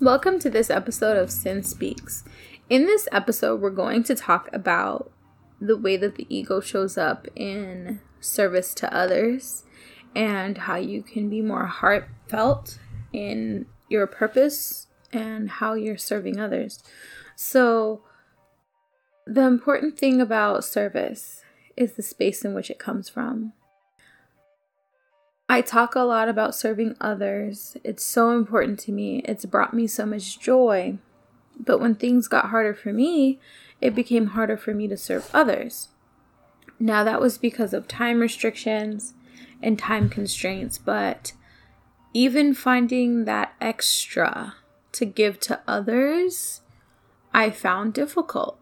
Welcome to this episode of Sin Speaks. In this episode, we're going to talk about the way that the ego shows up in service to others and how you can be more heartfelt in your purpose and how you're serving others. So, the important thing about service is the space in which it comes from. I talk a lot about serving others. It's so important to me. It's brought me so much joy. But when things got harder for me, it became harder for me to serve others. Now, that was because of time restrictions and time constraints, but even finding that extra to give to others, I found difficult.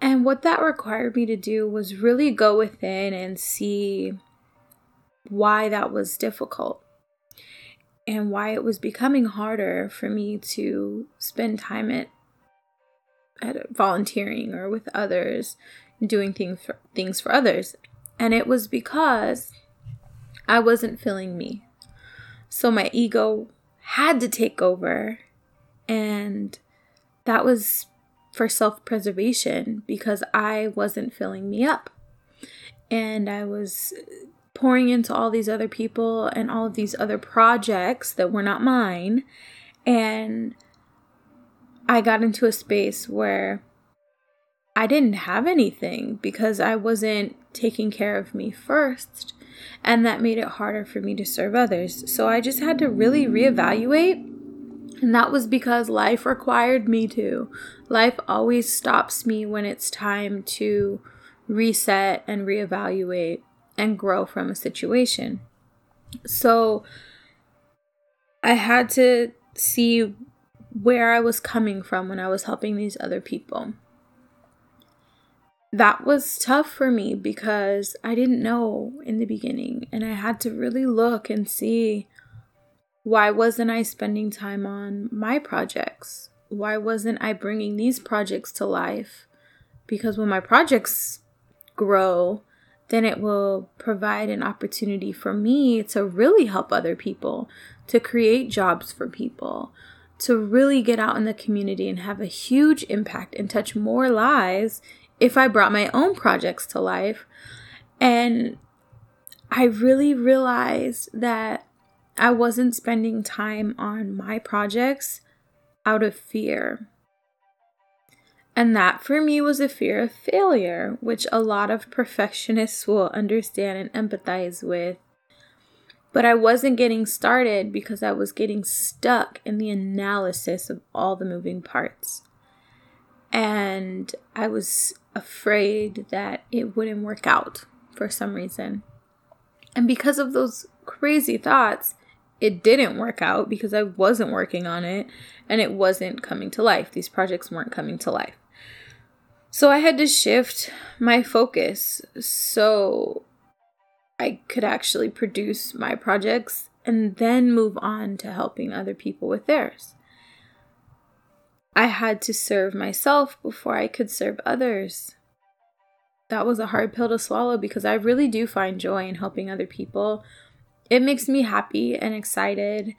And what that required me to do was really go within and see why that was difficult and why it was becoming harder for me to spend time at at volunteering or with others doing things for, things for others. And it was because I wasn't feeling me. So my ego had to take over and that was for self-preservation because I wasn't filling me up. And I was pouring into all these other people and all of these other projects that were not mine. And I got into a space where I didn't have anything because I wasn't taking care of me first. And that made it harder for me to serve others. So I just had to really reevaluate. And that was because life required me to. Life always stops me when it's time to reset and reevaluate and grow from a situation. So I had to see where I was coming from when I was helping these other people. That was tough for me because I didn't know in the beginning and I had to really look and see why wasn't I spending time on my projects? Why wasn't I bringing these projects to life? Because when my projects grow, then it will provide an opportunity for me to really help other people, to create jobs for people, to really get out in the community and have a huge impact and touch more lives if I brought my own projects to life. And I really realized that I wasn't spending time on my projects out of fear. And that for me was a fear of failure, which a lot of perfectionists will understand and empathize with. But I wasn't getting started because I was getting stuck in the analysis of all the moving parts. And I was afraid that it wouldn't work out for some reason. And because of those crazy thoughts, it didn't work out because I wasn't working on it and it wasn't coming to life. These projects weren't coming to life. So I had to shift my focus so I could actually produce my projects and then move on to helping other people with theirs. I had to serve myself before I could serve others. That was a hard pill to swallow because I really do find joy in helping other people. It makes me happy and excited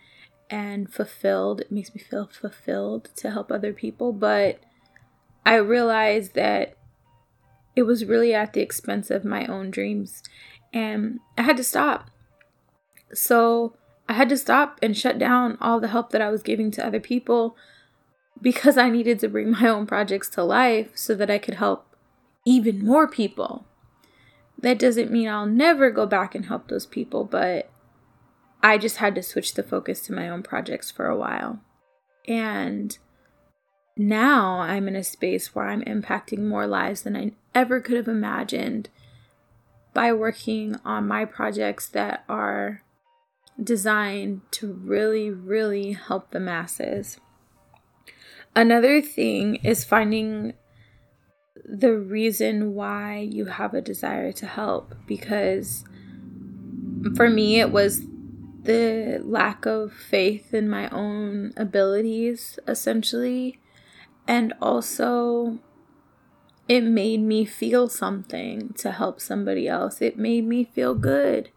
and fulfilled. It makes me feel fulfilled to help other people, but I realized that it was really at the expense of my own dreams. And I had to stop. So I had to stop and shut down all the help that I was giving to other people because I needed to bring my own projects to life so that I could help even more people. That doesn't mean I'll never go back and help those people, but I just had to switch the focus to my own projects for a while. And now I'm in a space where I'm impacting more lives than I ever could have imagined by working on my projects that are designed to really, really help the masses. Another thing is finding the reason why you have a desire to help because for me it was the lack of faith in my own abilities essentially and also, it made me feel something to help somebody else. It made me feel good.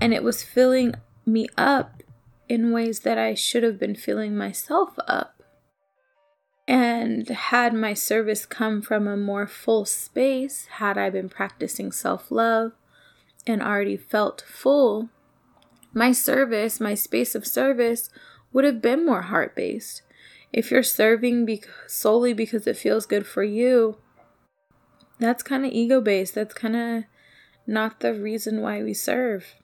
And it was filling me up in ways that I should have been filling myself up. And had my service come from a more full space, had I been practicing self love and already felt full, my service, my space of service, would have been more heart based. If you're serving be- solely because it feels good for you, that's kind of ego based. That's kind of not the reason why we serve.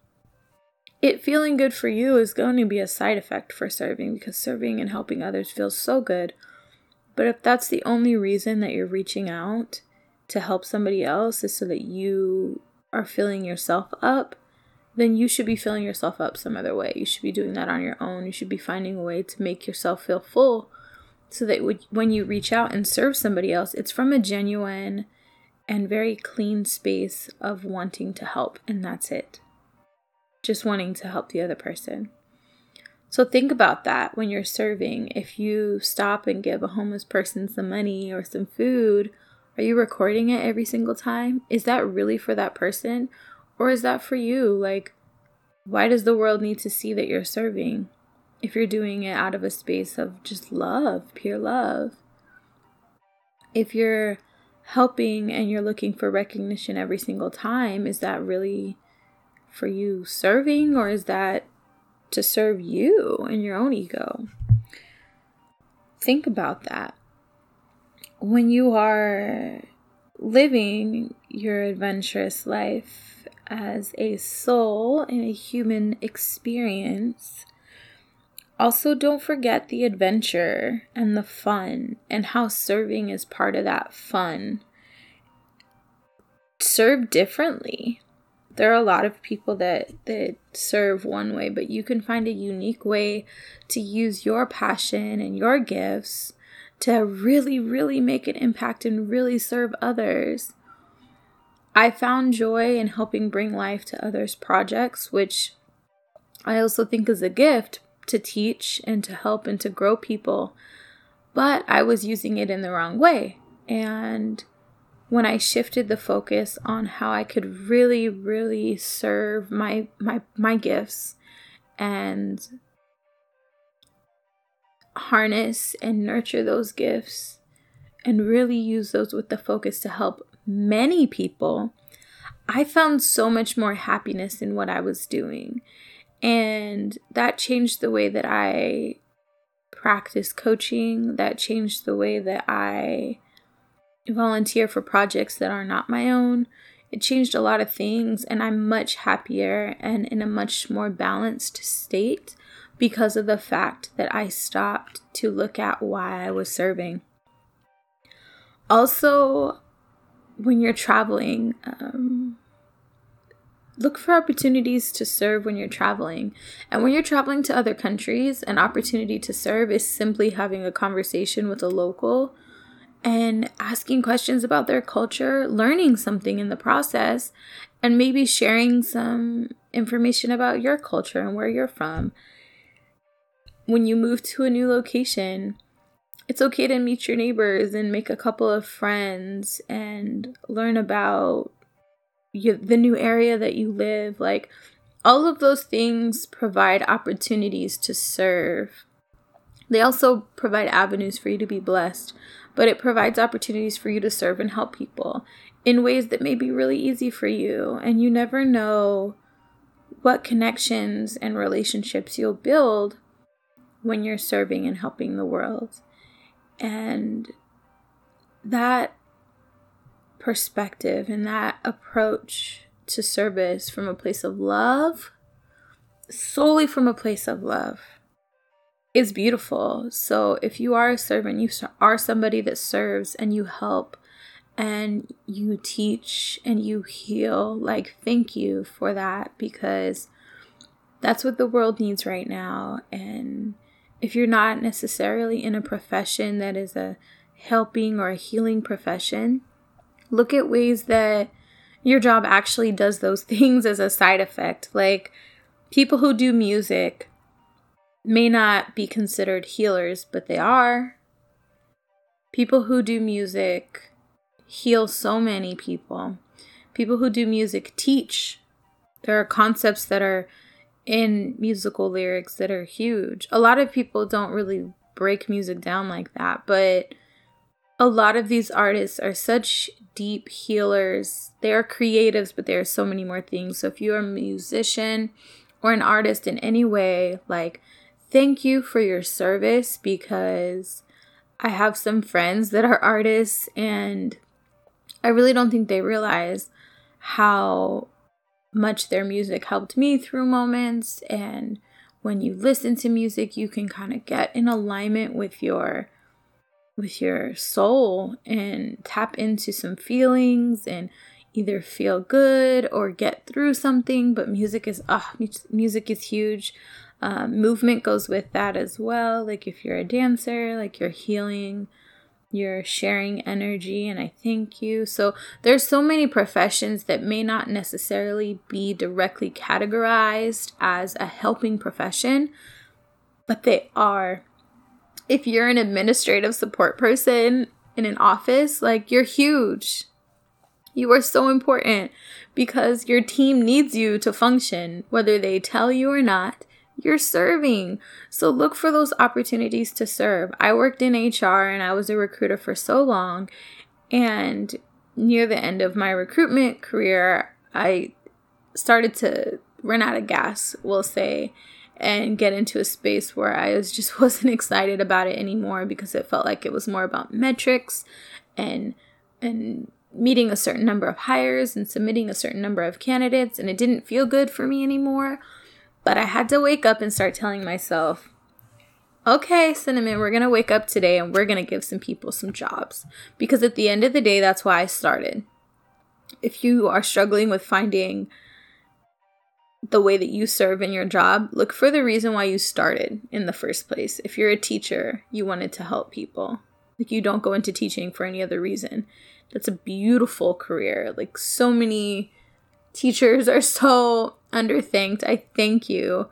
It feeling good for you is going to be a side effect for serving because serving and helping others feels so good. But if that's the only reason that you're reaching out to help somebody else is so that you are filling yourself up, then you should be filling yourself up some other way. You should be doing that on your own. You should be finding a way to make yourself feel full so that when you reach out and serve somebody else, it's from a genuine and very clean space of wanting to help, and that's it. Just wanting to help the other person. So think about that when you're serving. If you stop and give a homeless person some money or some food, are you recording it every single time? Is that really for that person? Or is that for you? Like, why does the world need to see that you're serving if you're doing it out of a space of just love, pure love? If you're helping and you're looking for recognition every single time, is that really for you serving or is that to serve you and your own ego? Think about that. When you are living your adventurous life as a soul in a human experience, also, don't forget the adventure and the fun and how serving is part of that fun. Serve differently. There are a lot of people that, that serve one way, but you can find a unique way to use your passion and your gifts to really, really make an impact and really serve others. I found joy in helping bring life to others' projects, which I also think is a gift to teach and to help and to grow people, but I was using it in the wrong way. And when I shifted the focus on how I could really, really serve my my my gifts and harness and nurture those gifts and really use those with the focus to help many people, I found so much more happiness in what I was doing. And that changed the way that I practice coaching, that changed the way that I volunteer for projects that are not my own. It changed a lot of things, and I'm much happier and in a much more balanced state because of the fact that I stopped to look at why I was serving. Also, when you're traveling, um, look for opportunities to serve when you're traveling. And when you're traveling to other countries, an opportunity to serve is simply having a conversation with a local and asking questions about their culture, learning something in the process, and maybe sharing some information about your culture and where you're from. When you move to a new location, it's okay to meet your neighbors and make a couple of friends and learn about you, the new area that you live, like all of those things provide opportunities to serve. They also provide avenues for you to be blessed, but it provides opportunities for you to serve and help people in ways that may be really easy for you. And you never know what connections and relationships you'll build when you're serving and helping the world. And that perspective and that approach to service from a place of love, solely from a place of love, is beautiful. So if you are a servant, you are somebody that serves and you help and you teach and you heal, like, thank you for that because that's what the world needs right now. And if you're not necessarily in a profession that is a helping or a healing profession, look at ways that your job actually does those things as a side effect. Like people who do music may not be considered healers, but they are. People who do music heal so many people. People who do music teach. There are concepts that are in musical lyrics that are huge. A lot of people don't really break music down like that, but a lot of these artists are such deep healers. They are creatives, but there are so many more things. So if you're a musician or an artist in any way, like thank you for your service because I have some friends that are artists and I really don't think they realize how much their music helped me through moments and when you listen to music you can kind of get in alignment with your with your soul and tap into some feelings and either feel good or get through something but music is oh, music is huge. Um, movement goes with that as well like if you're a dancer like you're healing you're sharing energy and I thank you. So there's so many professions that may not necessarily be directly categorized as a helping profession, but they are. If you're an administrative support person in an office, like you're huge. You are so important because your team needs you to function, whether they tell you or not you're serving. So look for those opportunities to serve. I worked in HR and I was a recruiter for so long. And near the end of my recruitment career, I started to run out of gas, we'll say, and get into a space where I was just wasn't excited about it anymore because it felt like it was more about metrics and and meeting a certain number of hires and submitting a certain number of candidates and it didn't feel good for me anymore. But I had to wake up and start telling myself, okay, Cinnamon, we're going to wake up today and we're going to give some people some jobs. Because at the end of the day, that's why I started. If you are struggling with finding the way that you serve in your job, look for the reason why you started in the first place. If you're a teacher, you wanted to help people. Like you don't go into teaching for any other reason. That's a beautiful career. Like so many teachers are so underthanked. I thank you.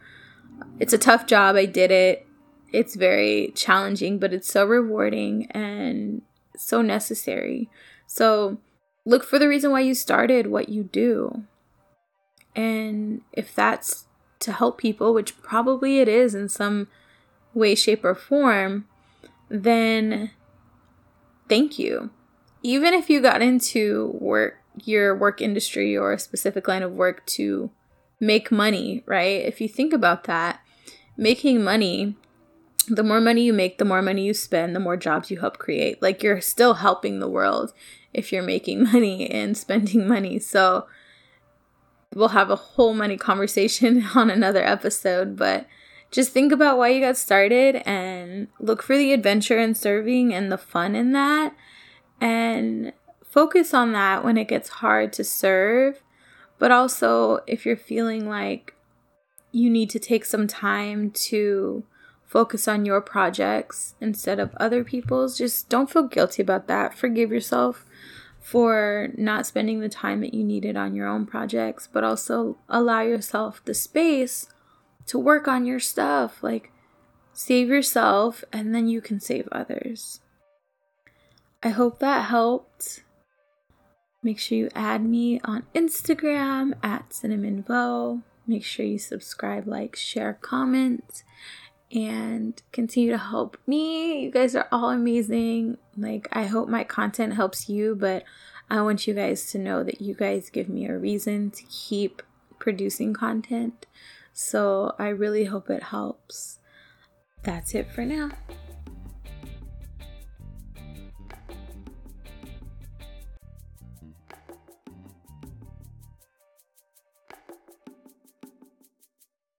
It's a tough job. I did it. It's very challenging, but it's so rewarding and so necessary. So look for the reason why you started what you do. And if that's to help people, which probably it is in some way, shape, or form, then thank you. Even if you got into work, your work industry or a specific line of work to make money, right? If you think about that, making money, the more money you make, the more money you spend, the more jobs you help create. Like you're still helping the world if you're making money and spending money. So we'll have a whole money conversation on another episode, but just think about why you got started and look for the adventure in serving and the fun in that and focus on that when it gets hard to serve but also, if you're feeling like you need to take some time to focus on your projects instead of other people's, just don't feel guilty about that. Forgive yourself for not spending the time that you needed on your own projects, but also allow yourself the space to work on your stuff. Like, save yourself and then you can save others. I hope that helped. Make sure you add me on Instagram at CinnamonVo. Make sure you subscribe, like, share, comment, and continue to help me. You guys are all amazing. Like, I hope my content helps you, but I want you guys to know that you guys give me a reason to keep producing content. So I really hope it helps. That's it for now.